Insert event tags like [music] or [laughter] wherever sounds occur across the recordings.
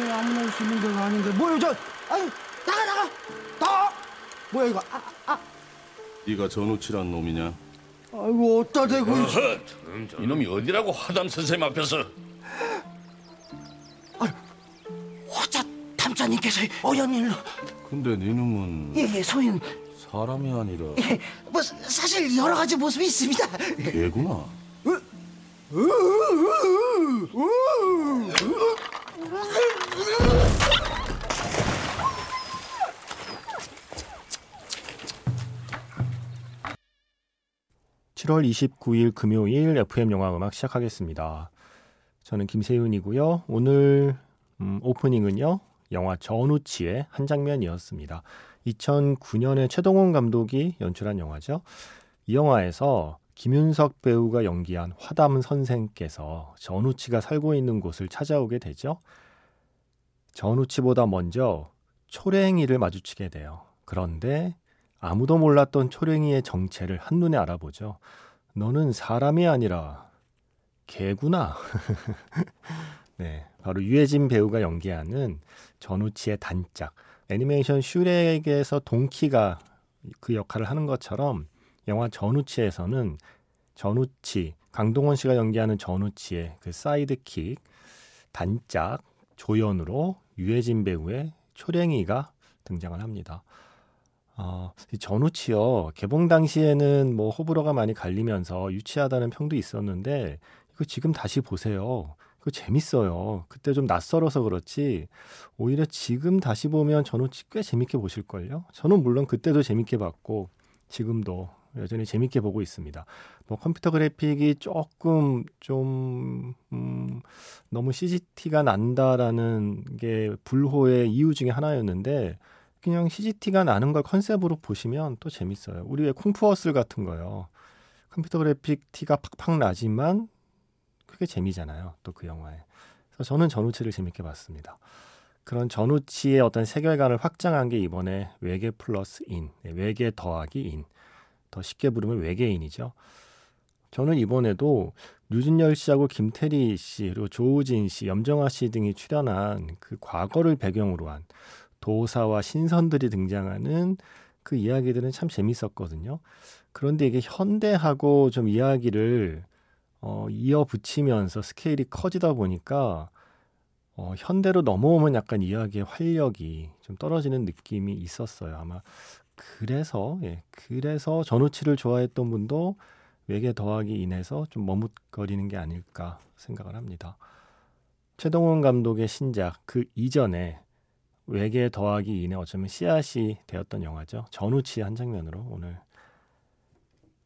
여기는 아무나 올 수 있는 데가 아닌데? 뭐야 저 아유 나가 나가! 나가 뭐야 이거? 아, 아. 네가 전우치란 놈이냐? 아이고 어따 대고 어허, 이놈이 어디라고 화담 선생님 앞에서. 화자 탐자님께서 어연 일로. 근데 네 놈은 예예 소인 사람이 아니라 예 뭐 사실 여러 가지 모습이 있습니다. 개구나. 칠월 29일 금요일 FM 영화 음악 시작하겠습니다. 저는 김세윤이고요. 오늘 음, 오프닝은요. 영화 전우치의 한 장면이었습니다. 2009년에 최동원 감독이 연출한 영화죠. 이 영화에서 김윤석 배우가 연기한 화담 선생께서 전우치가 살고 있는 곳을 찾아오게 되죠. 전우치보다 먼저 초랭이를 마주치게 돼요. 그런데 아무도 몰랐던 초랭이의 정체를 한눈에 알아보죠. 너는 사람이 아니라 개구나. [laughs] 네, 바로 유해진 배우가 연기하는 전우치의 단짝. 애니메이션 슈렉에서 동키가 그 역할을 하는 것처럼 영화 전우치에서는 전우치, 강동원 씨가 연기하는 전우치의 그 사이드킥, 단짝, 조연으로 유해진 배우의 초랭이가 등장을 합니다. 어, 이 전우치요. 개봉 당시에는 뭐 호불호가 많이 갈리면서 유치하다는 평도 있었는데 이거 지금 다시 보세요. 그거 재밌어요. 그때 좀 낯설어서 그렇지 오히려 지금 다시 보면 전우치 꽤 재밌게 보실걸요. 저는 물론 그때도 재밌게 봤고 지금도 여전히 재밌게 보고 있습니다. 뭐 컴퓨터 그래픽이 조금 좀 음, 너무 CG 티가 난다라는 게 불호의 이유 중에 하나였는데 그냥 CG 티가 나는 걸 컨셉으로 보시면 또 재밌어요. 우리 왜 쿵푸허슬 같은 거요. 컴퓨터 그래픽 티가 팍팍 나지만 그게 재미잖아요. 또 그 영화에. 그래서 저는 전우치를 재밌게 봤습니다. 그런 전우치의 어떤 세계관을 확장한 게 이번에 외계 플러스 인, 네, 외계 더하기 인. 더 쉽게 부르면 외계인이죠. 저는 이번에도 류준열 씨하고 김태리 씨, 그리고 조우진 씨, 염정아 씨 등이 출연한 그 과거를 배경으로 한 도사와 신선들이 등장하는 그 이야기들은 참 재밌었거든요. 그런데 이게 현대하고 좀 이야기를 어, 이어붙이면서 스케일이 커지다 보니까 어, 현대로 넘어오면 약간 이야기의 활력이 좀 떨어지는 느낌이 있었어요. 아마 그래서 예, 그래서 전우치를 좋아했던 분도 외계 더하기 인해서 좀 머뭇거리는 게 아닐까 생각을 합니다. 최동원 감독의 신작 그 이전에 외계 더하기 인에 어쩌면 씨앗이 되었던 영화죠. 전우치 한 장면으로 오늘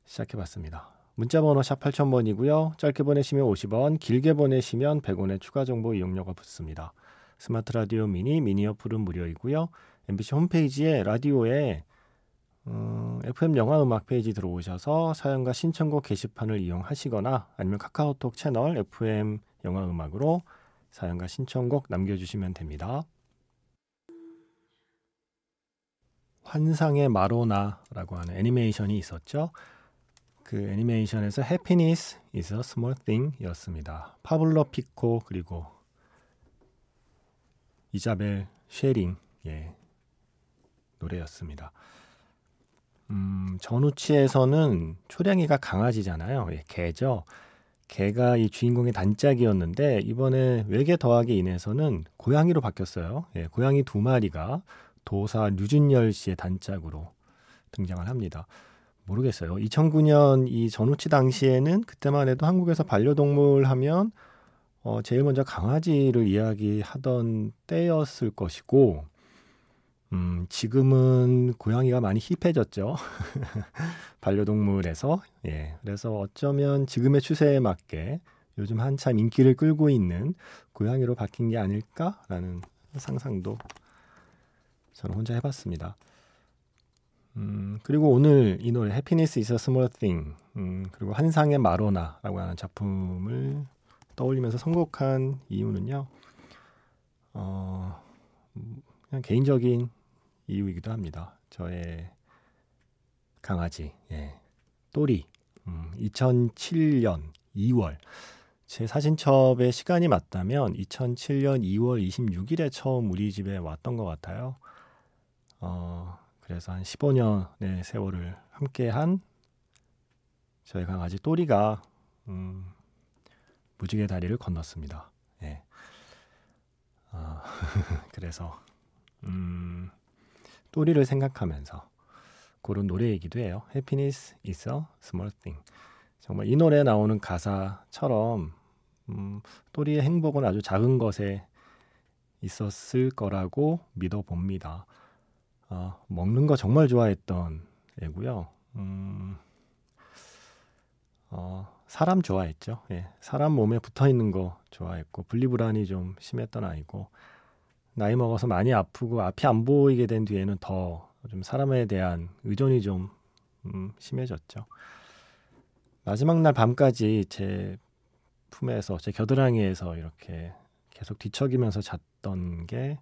시작해봤습니다. 문자번호 샵 8000번이고요. 짧게 보내시면 50원, 길게 보내시면 100원의 추가 정보 이용료가 붙습니다. 스마트 라디오 미니, 미니 어플은 무료이고요. MBC 홈페이지에 라디오에 음, FM 영화 음악 페이지 들어오셔서 사연과 신청곡 게시판을 이용하시거나 아니면 카카오톡 채널 FM 영화 음악으로 사연과 신청곡 남겨주시면 됩니다. 환상의 마로나라고 하는 애니메이션이 있었죠. 그 애니메이션에서 Happiness is a small thing 이었습니다. 파블로 피코 그리고 이자벨 쉐링 예, 노래였습니다. 음, 전우치에서는 초량이가 강아지잖아요. 예, 개죠. 개가 이 주인공의 단짝이었는데 이번에 외계 더하기 인해서는 고양이로 바뀌었어요. 예, 고양이 두 마리가 도사 류준열 씨의 단짝으로 등장을 합니다. 모르겠어요. 2009년 이 전우치 당시에는 그때만 해도 한국에서 반려동물 하면 어, 제일 먼저 강아지를 이야기하던 때였을 것이고, 음, 지금은 고양이가 많이 힙해졌죠. [laughs] 반려동물에서. 예. 그래서 어쩌면 지금의 추세에 맞게 요즘 한참 인기를 끌고 있는 고양이로 바뀐 게 아닐까라는 상상도 저는 혼자 해봤습니다. 음, 그리고 오늘 이 노래 is a Small Thing 음, 그리고 환상의 마로나라고 하는 작품을 떠올리면서 선곡한 이유는요. 어, 그냥 개인적인 이유이기도 합니다. 저의 강아지, 예, 또리. 음, 2007년 2월 제 사진첩에 시간이 맞다면 2007년 2월 26일에 처음 우리 집에 왔던 것 같아요. 어, 그래서 한 15년의 세월을 함께한 저희 강아지 또리가 음, 무지개 다리를 건넜습니다. 예. 아, [laughs] 그래서 음, 또리를 생각하면서 고른 노래이기도 해요. Happiness is a small thing. 정말 이 노래에 나오는 가사처럼 음, 또리의 행복은 아주 작은 것에 있었을 거라고 믿어봅니다. 어, 먹는 거 정말 좋아했던 애고요. 음, 어, 사람 좋아했죠. 예, 사람 몸에 붙어 있는 거 좋아했고 분리불안이 좀 심했던 아이고 나이 먹어서 많이 아프고 앞이 안 보이게 된 뒤에는 더 좀 사람에 대한 의존이 좀 음, 심해졌죠. 마지막 날 밤까지 제 품에서 제 겨드랑이에서 이렇게 계속 뒤척이면서 잤던 게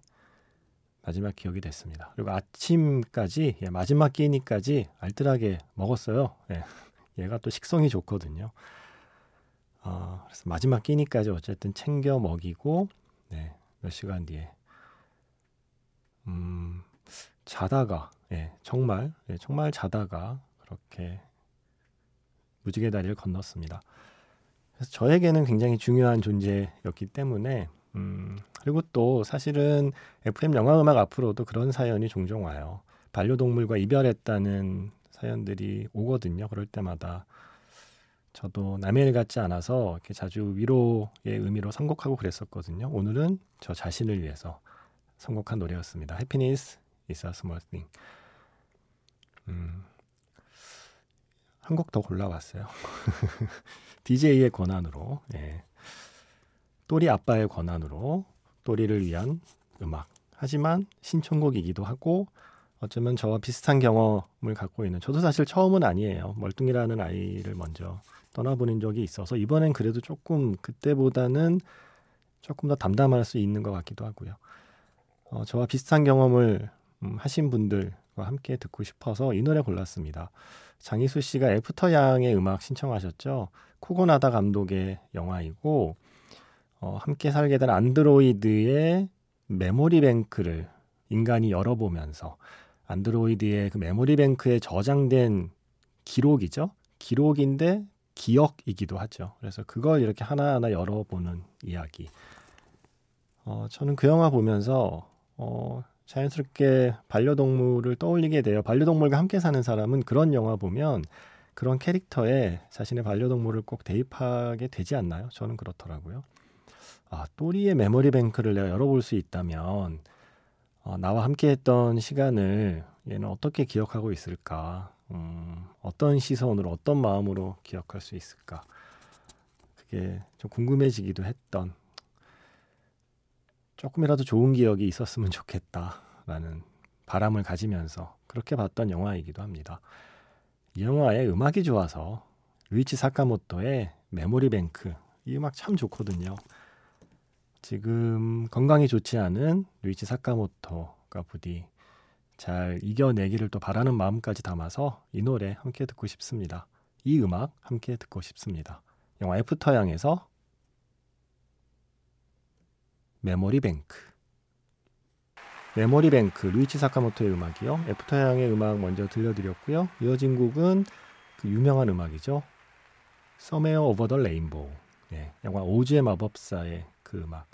마지막 기억이 됐습니다. 그리고 아침까지 예, 마지막 끼니까지 알뜰하게 먹었어요. 예, 얘가 또 식성이 좋거든요. 어, 그래서 마지막 끼니까지 어쨌든 챙겨 먹이고 네, 몇 시간 뒤에 음, 자다가 예, 정말 예, 정말 자다가 그렇게 무지개 다리를 건넜습니다. 그래서 저에게는 굉장히 중요한 존재였기 때문에 음, 그리고 또 사실은 FM 영화 음악 앞으로도 그런 사연이 종종 와요. 반려동물과 이별했다는 사연들이 오거든요. 그럴 때마다 저도 남의 일 같지 않아서 이렇게 자주 위로의 의미로 선곡하고 그랬었거든요. 오늘은 저 자신을 위해서 선곡한 노래였습니다. Happiness is a small thing. 음, 한 곡 더 골라왔어요. DJ의 [laughs] 권한으로, 예. 또리 아빠의 권한으로 또리를 위한 음악. 하지만 신청곡이기도 하고 어쩌면 저와 비슷한 경험을 갖고 있는 저도 사실 처음은 아니에요. 멀뚱이라는 아이를 먼저 떠나보낸 적이 있어서 이번엔 그래도 조금 그때보다는 조금 더 담담할 수 있는 것 같기도 하고요. 어, 저와 비슷한 경험을 음, 하신 분들과 함께 듣고 싶어서 이 노래 골랐습니다. 장희수 씨가 애프터 양의 음악 신청하셨죠. 코고나다 감독의 영화이고 어, 함께 살게 된 안드로이드의 memory bank를 인간이 열어보면서 안드로이드의 그 memory bank에 저장된 기록이죠. 기록인데 기억이기도 하죠. 그래서 그걸 이렇게 하나하나 열어보는 이야기. 어, 저는 그 영화 보면서 어, 자연스럽게 반려동물을 떠올리게 돼요. 반려동물과 함께 사는 사람은 그런 영화 보면 그런 캐릭터에 자신의 반려동물을 꼭 대입하게 되지 않나요? 저는 그렇더라고요. 아, 또리의 메모리 뱅크를 내가 열어볼 수 있다면 어, 나와 함께했던 시간을 얘는 어떻게 기억하고 있을까? 음, 어떤 시선으로, 어떤 마음으로 기억할 수 있을까? 그게 좀 궁금해지기도 했던 조금이라도 좋은 기억이 있었으면 좋겠다라는 바람을 가지면서 그렇게 봤던 영화이기도 합니다. 이 영화의 음악이 좋아서 루이치 사카모토의 메모리 뱅크 이 음악 참 좋거든요. 지금 건강이 좋지 않은 루이치 사카모토가 부디 잘 이겨내기를 또 바라는 마음까지 담아서 이 노래 함께 듣고 싶습니다. 이 음악 함께 듣고 싶습니다. 영화 애프터 양에서 Memory Bank Memory Bank 류이치 사카모토의 음악이요. 애프터 양의 음악 먼저 들려드렸고요. 이어진 곡은 그 유명한 음악이죠. Somewhere Over the Rainbow 네, 영화 오즈의 마법사의 그 음악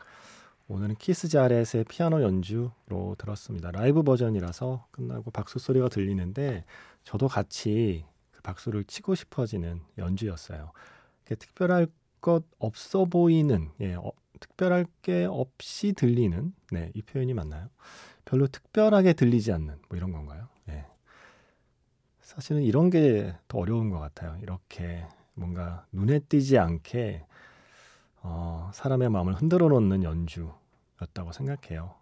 오늘은 키스 자렛의 피아노 연주로 들었습니다. 라이브 버전이라서 끝나고 박수 소리가 들리는데 저도 같이 그 박수를 치고 싶어지는 연주였어요. 특별할 것 없어 보이는 예, 어, 특별할 게 없이 들리는 네, 이 표현이 맞나요? 별로 특별하게 들리지 않는 뭐 이런 건가요? 예. 사실은 이런 게 더 어려운 것 같아요. 이렇게 뭔가 눈에 띄지 않게 어, 사람의 마음을 흔들어 놓는 연주였다고 생각해요.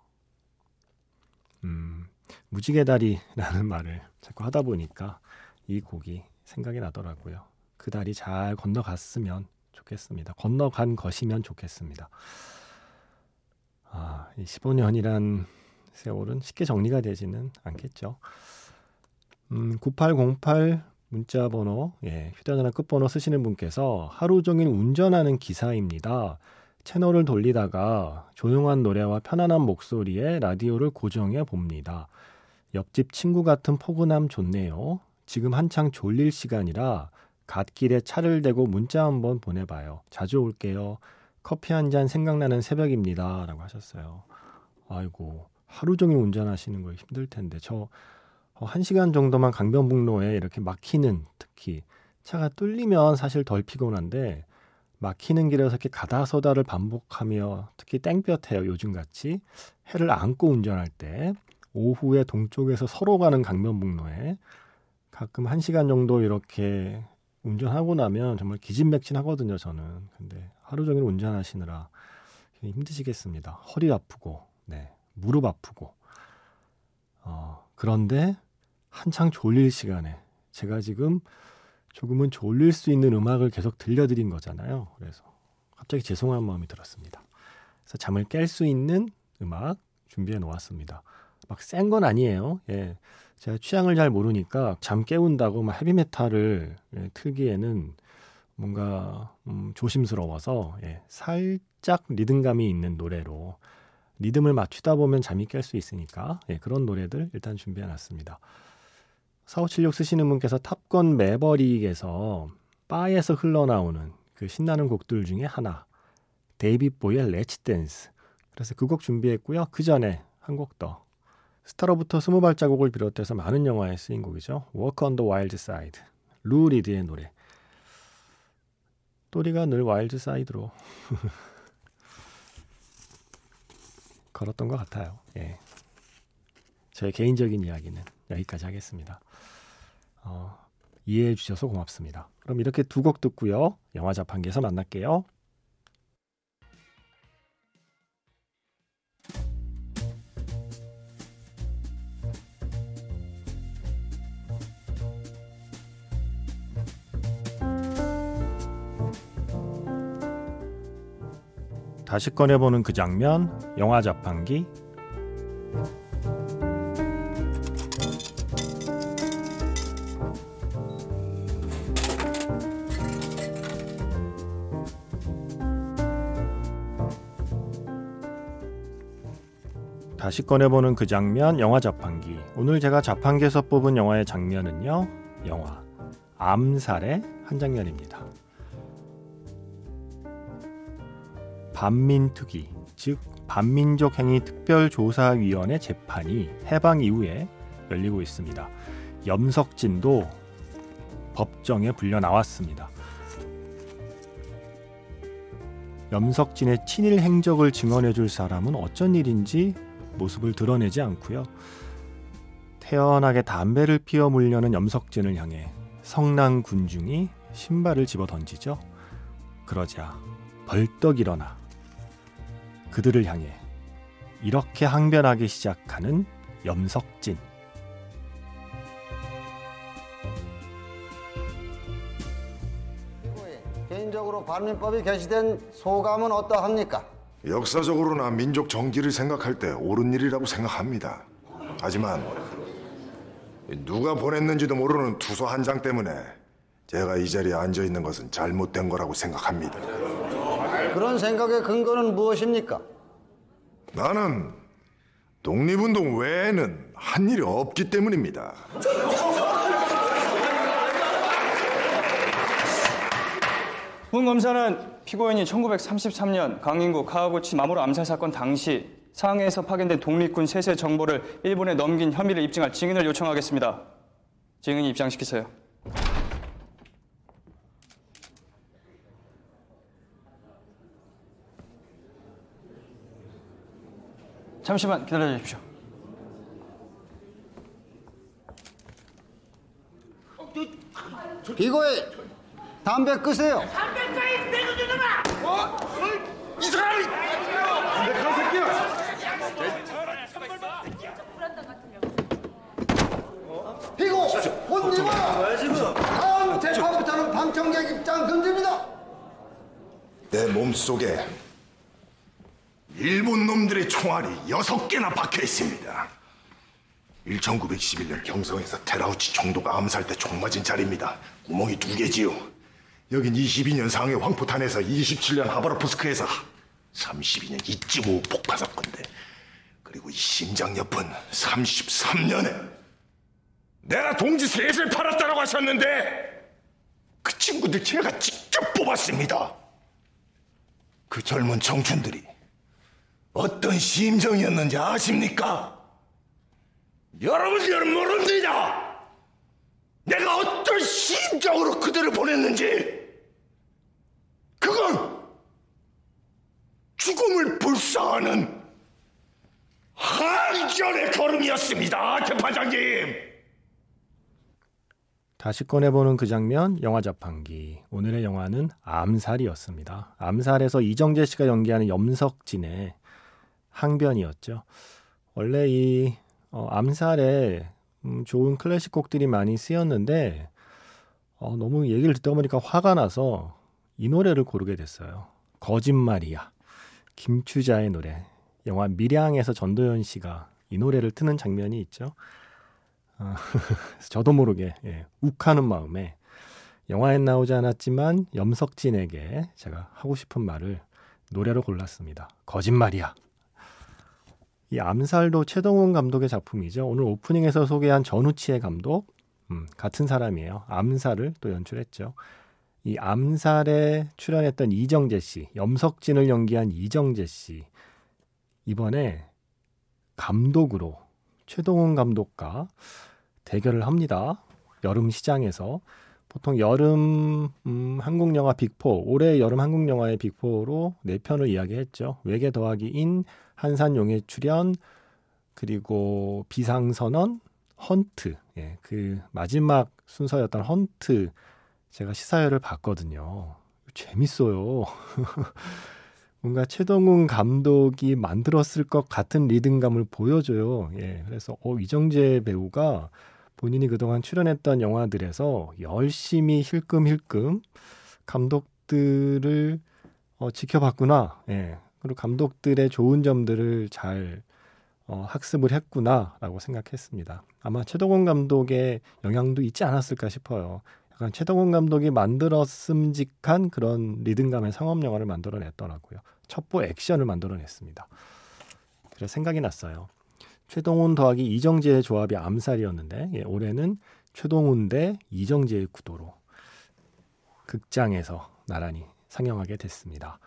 음, 무지개 다리라는 [laughs] 말을 자꾸 하다 보니까 이 곡이 생각이 나더라고요. 그 다리 잘 건너갔으면 좋겠습니다. 건너간 것이면 좋겠습니다. 아, 이 15년이란 세월은 쉽게 정리가 되지는 않겠죠. 음, 9808 문자 번호, 예, 휴대전화 끝번호 쓰시는 분께서 하루 종일 운전하는 기사입니다. 채널을 돌리다가 조용한 노래와 편안한 목소리에 라디오를 고정해 봅니다. 옆집 친구 같은 포근함 좋네요. 지금 한창 졸릴 시간이라 갓길에 차를 대고 문자 한번 보내봐요. 자주 올게요. 커피 한 잔 생각나는 새벽입니다. 라고 하셨어요. 아이고, 하루 종일 운전하시는 거 힘들 텐데. 저, 어, 한 시간 정도만 강변북로에 이렇게 막히는 특히 차가 뚫리면 사실 덜 피곤한데 막히는 길에서 이렇게 가다서다를 반복하며 특히 땡볕에요. 요즘같이 해를 안고 운전할 때 오후에 동쪽에서 서로 가는 강변북로에 가끔 한 시간 정도 이렇게 운전하고 나면 정말 기진맥진하거든요. 저는 근데 하루 종일 운전하시느라 힘드시겠습니다. 허리 아프고, 네, 무릎 아프고. 어, 그런데 한창 졸릴 시간에 제가 지금 조금은 졸릴 수 있는 음악을 계속 들려드린 거잖아요. 그래서 갑자기 죄송한 마음이 들었습니다. 그래서 잠을 깰 수 있는 음악 준비해 놓았습니다. 막 센 건 아니에요. 예. 제가 취향을 잘 모르니까 잠 깨운다고 막 헤비메탈을 예, 틀기에는 뭔가 음, 조심스러워서 예, 살짝 리듬감이 있는 노래로 리듬을 맞추다 보면 잠이 깰 수 있으니까 예, 그런 노래들 일단 준비해 놨습니다. 4576 쓰시는 분께서 탑건 매버릭에서 바에서 흘러나오는 그 신나는 곡들 중에 하나 데이빗 보위의 Let's Dance 그래서 그 곡 준비했고요. 그 전에 한 곡 더 스타로부터 스무 발자국을 비롯해서 많은 영화에 쓰인 곡이죠. On the Wild Side 루 리드의 노래 또리가 늘 wild side로 [laughs] 걸었던 것 같아요. 예. 저의 개인적인 이야기는 여기까지 하겠습니다. 어, 이해해 주셔서 고맙습니다. 그럼 이렇게 두 곡 듣고요. 영화 자판기에서 만날게요. 다시 꺼내보는 그 장면, 영화 자판기. 다시 꺼내보는 그 장면, 영화 자판기. 오늘 제가 자판기에서 뽑은 영화의 장면은요, 영화 암살의 한 장면입니다. 반민특위, 즉 반민족행위 특별조사위원회 재판이 해방 이후에 열리고 있습니다. 염석진도 법정에 불려 나왔습니다. 염석진의 친일 행적을 증언해 줄 사람은 어쩐 일인지 모습을 드러내지 않고요. 태연하게 담배를 피워 물려는 염석진을 향해 성난 군중이 신발을 집어 던지죠. 그러자 벌떡 일어나 그들을 향해 이렇게 항변하기 시작하는 염석진. 개인적으로 반민법이 개시된 소감은 어떠합니까? 역사적으로나 민족 정기를 생각할 때 옳은 일이라고 생각합니다. 하지만 누가 보냈는지도 모르는 투서 한 장 때문에 제가 이 자리에 앉아 있는 것은 잘못된 거라고 생각합니다. 그런 생각의 근거는 무엇입니까? 나는 독립운동 외에는 한 일이 없기 때문입니다. 본 검사는 피고인이 1933년 강인구 카와구치 마모루 암살 사건 당시 상해에서 파견된 독립군 셋의 정보를 일본에 넘긴 혐의를 입증할 증인을 요청하겠습니다. 증인이 입장시키세요. 잠시만 기다려 주십시오. 피고인 담배 끄세요. 피고 못 입어요. 지금 다음 재판부터는 방청객 입장 금지입니다. 내 몸속에 일본 놈들의 총알이 여섯 개나 박혀 있습니다. 1911년 경성에서 테라우치 총독가 암살 때 총 맞은 자리입니다. 구멍이 두 개지요. 여긴 22년 상해 황포탄에서 27년 하바로프스크에서 32년 이찌모 폭파 사건인데 그리고 이 심장 옆은 33년에 내가 동지 셋을 팔았다라고 하셨는데 그 친구들 제가 직접 뽑았습니다. 그 젊은 청춘들이 어떤 심정이었는지 아십니까? 여러분들은 모릅니다. 심정으로 그들을 보냈는지 그건 죽음을 불사하는 한전의 걸음이었습니다, 재판장님. 다시 꺼내보는 그 장면, 영화 자판기. 오늘의 영화는 암살이었습니다. 암살에서 이정재 씨가 연기하는 염석진의 항변이었죠. 원래 이 어, 암살에 음, 좋은 클래식 곡들이 많이 쓰였는데 어, 너무 얘기를 듣다 보니까 화가 나서 이 노래를 고르게 됐어요. 거짓말이야. 김추자의 노래. 영화 밀양에서 전도연 씨가 이 노래를 트는 장면이 있죠. [laughs] 어, 저도 모르게 예, 욱하는 마음에 영화엔 나오지 않았지만 염석진에게 제가 하고 싶은 말을 노래로 골랐습니다. 거짓말이야. 이 암살도 최동훈 감독의 작품이죠. 오늘 오프닝에서 소개한 전우치의 감독 음, 같은 사람이에요. 암살을 또 연출했죠. 이 암살에 출연했던 이정재 씨, 염석진을 연기한 이정재 씨 이번에 감독으로 최동훈 감독과 대결을 합니다. 여름 시장에서 보통 여름 음, 한국 영화 빅포 올해 여름 한국 영화의 빅포로 네 편을 이야기했죠. 외계 더하기 인 한산용의 출연 그리고 비상선언 헌트 예, 그 마지막 순서였던 헌트 제가 시사회를 봤거든요. 재밌어요. [laughs] 뭔가 최동훈 감독이 만들었을 것 같은 리듬감을 보여줘요. 예, 그래서 어, 이정재 배우가 본인이 그동안 출연했던 영화들에서 열심히 힐끔힐끔 감독들을 어, 지켜봤구나. 예, 그리고 감독들의 좋은 점들을 잘 어, 학습을 했구나라고 생각했습니다. 아마 최동원 감독의 영향도 있지 않았을까 싶어요. 약간 최동원 감독이 만들었음직한 그런 리듬감의 상업 영화를 만들어냈더라고요. 첩보 액션을 만들어냈습니다. 그래서 생각이 났어요. 최동훈 더하기 이정재의 조합이 암살이었는데 예, 올해는 최동훈 대 이정재의 구도로 극장에서 나란히 상영하게 됐습니다.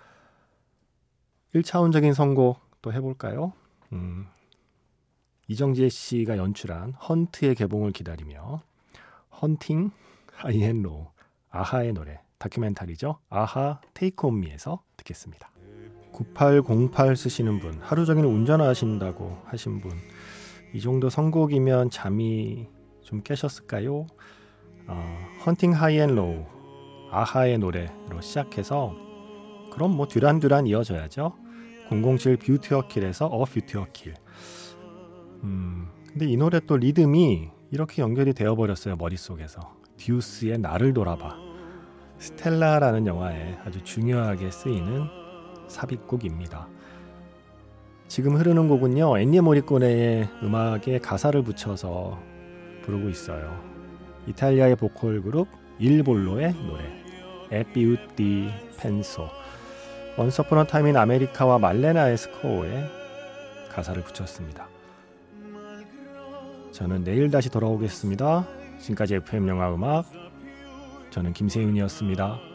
1차원적인 선곡 또 해볼까요? 음, 이정재 씨가 연출한 헌트의 개봉을 기다리며 Hunting High and Low 아하의 노래 다큐멘터리죠. 아하 Take on Me에서 듣겠습니다. 9808 쓰시는 분 하루 종일 운전하신다고 하신 분 이 정도 선곡이면 잠이 좀 깨셨을까요? 어, Hunting High and Low 아하의 노래로 시작해서 그럼 뭐 듀란듀란 이어져야죠. 007 View to a Kill에서 A View to a Kill. 음, 근데 이 노래 또 리듬이 이렇게 연결이 되어 버렸어요 머릿속에서. 듀스의 나를 돌아봐. 스텔라라는 영화에 아주 중요하게 쓰이는 삽입곡입니다. 지금 흐르는 곡은요 엔니오 모리꼬네의 음악에 가사를 붙여서 부르고 있어요. 이탈리아의 보컬 그룹 일볼로의 노래 E più ti penso Once Upon a Time in America와 말레나의 스코어에 가사를 붙였습니다. 저는 내일 다시 돌아오겠습니다. 지금까지 FM 영화 음악 저는 김세윤이었습니다.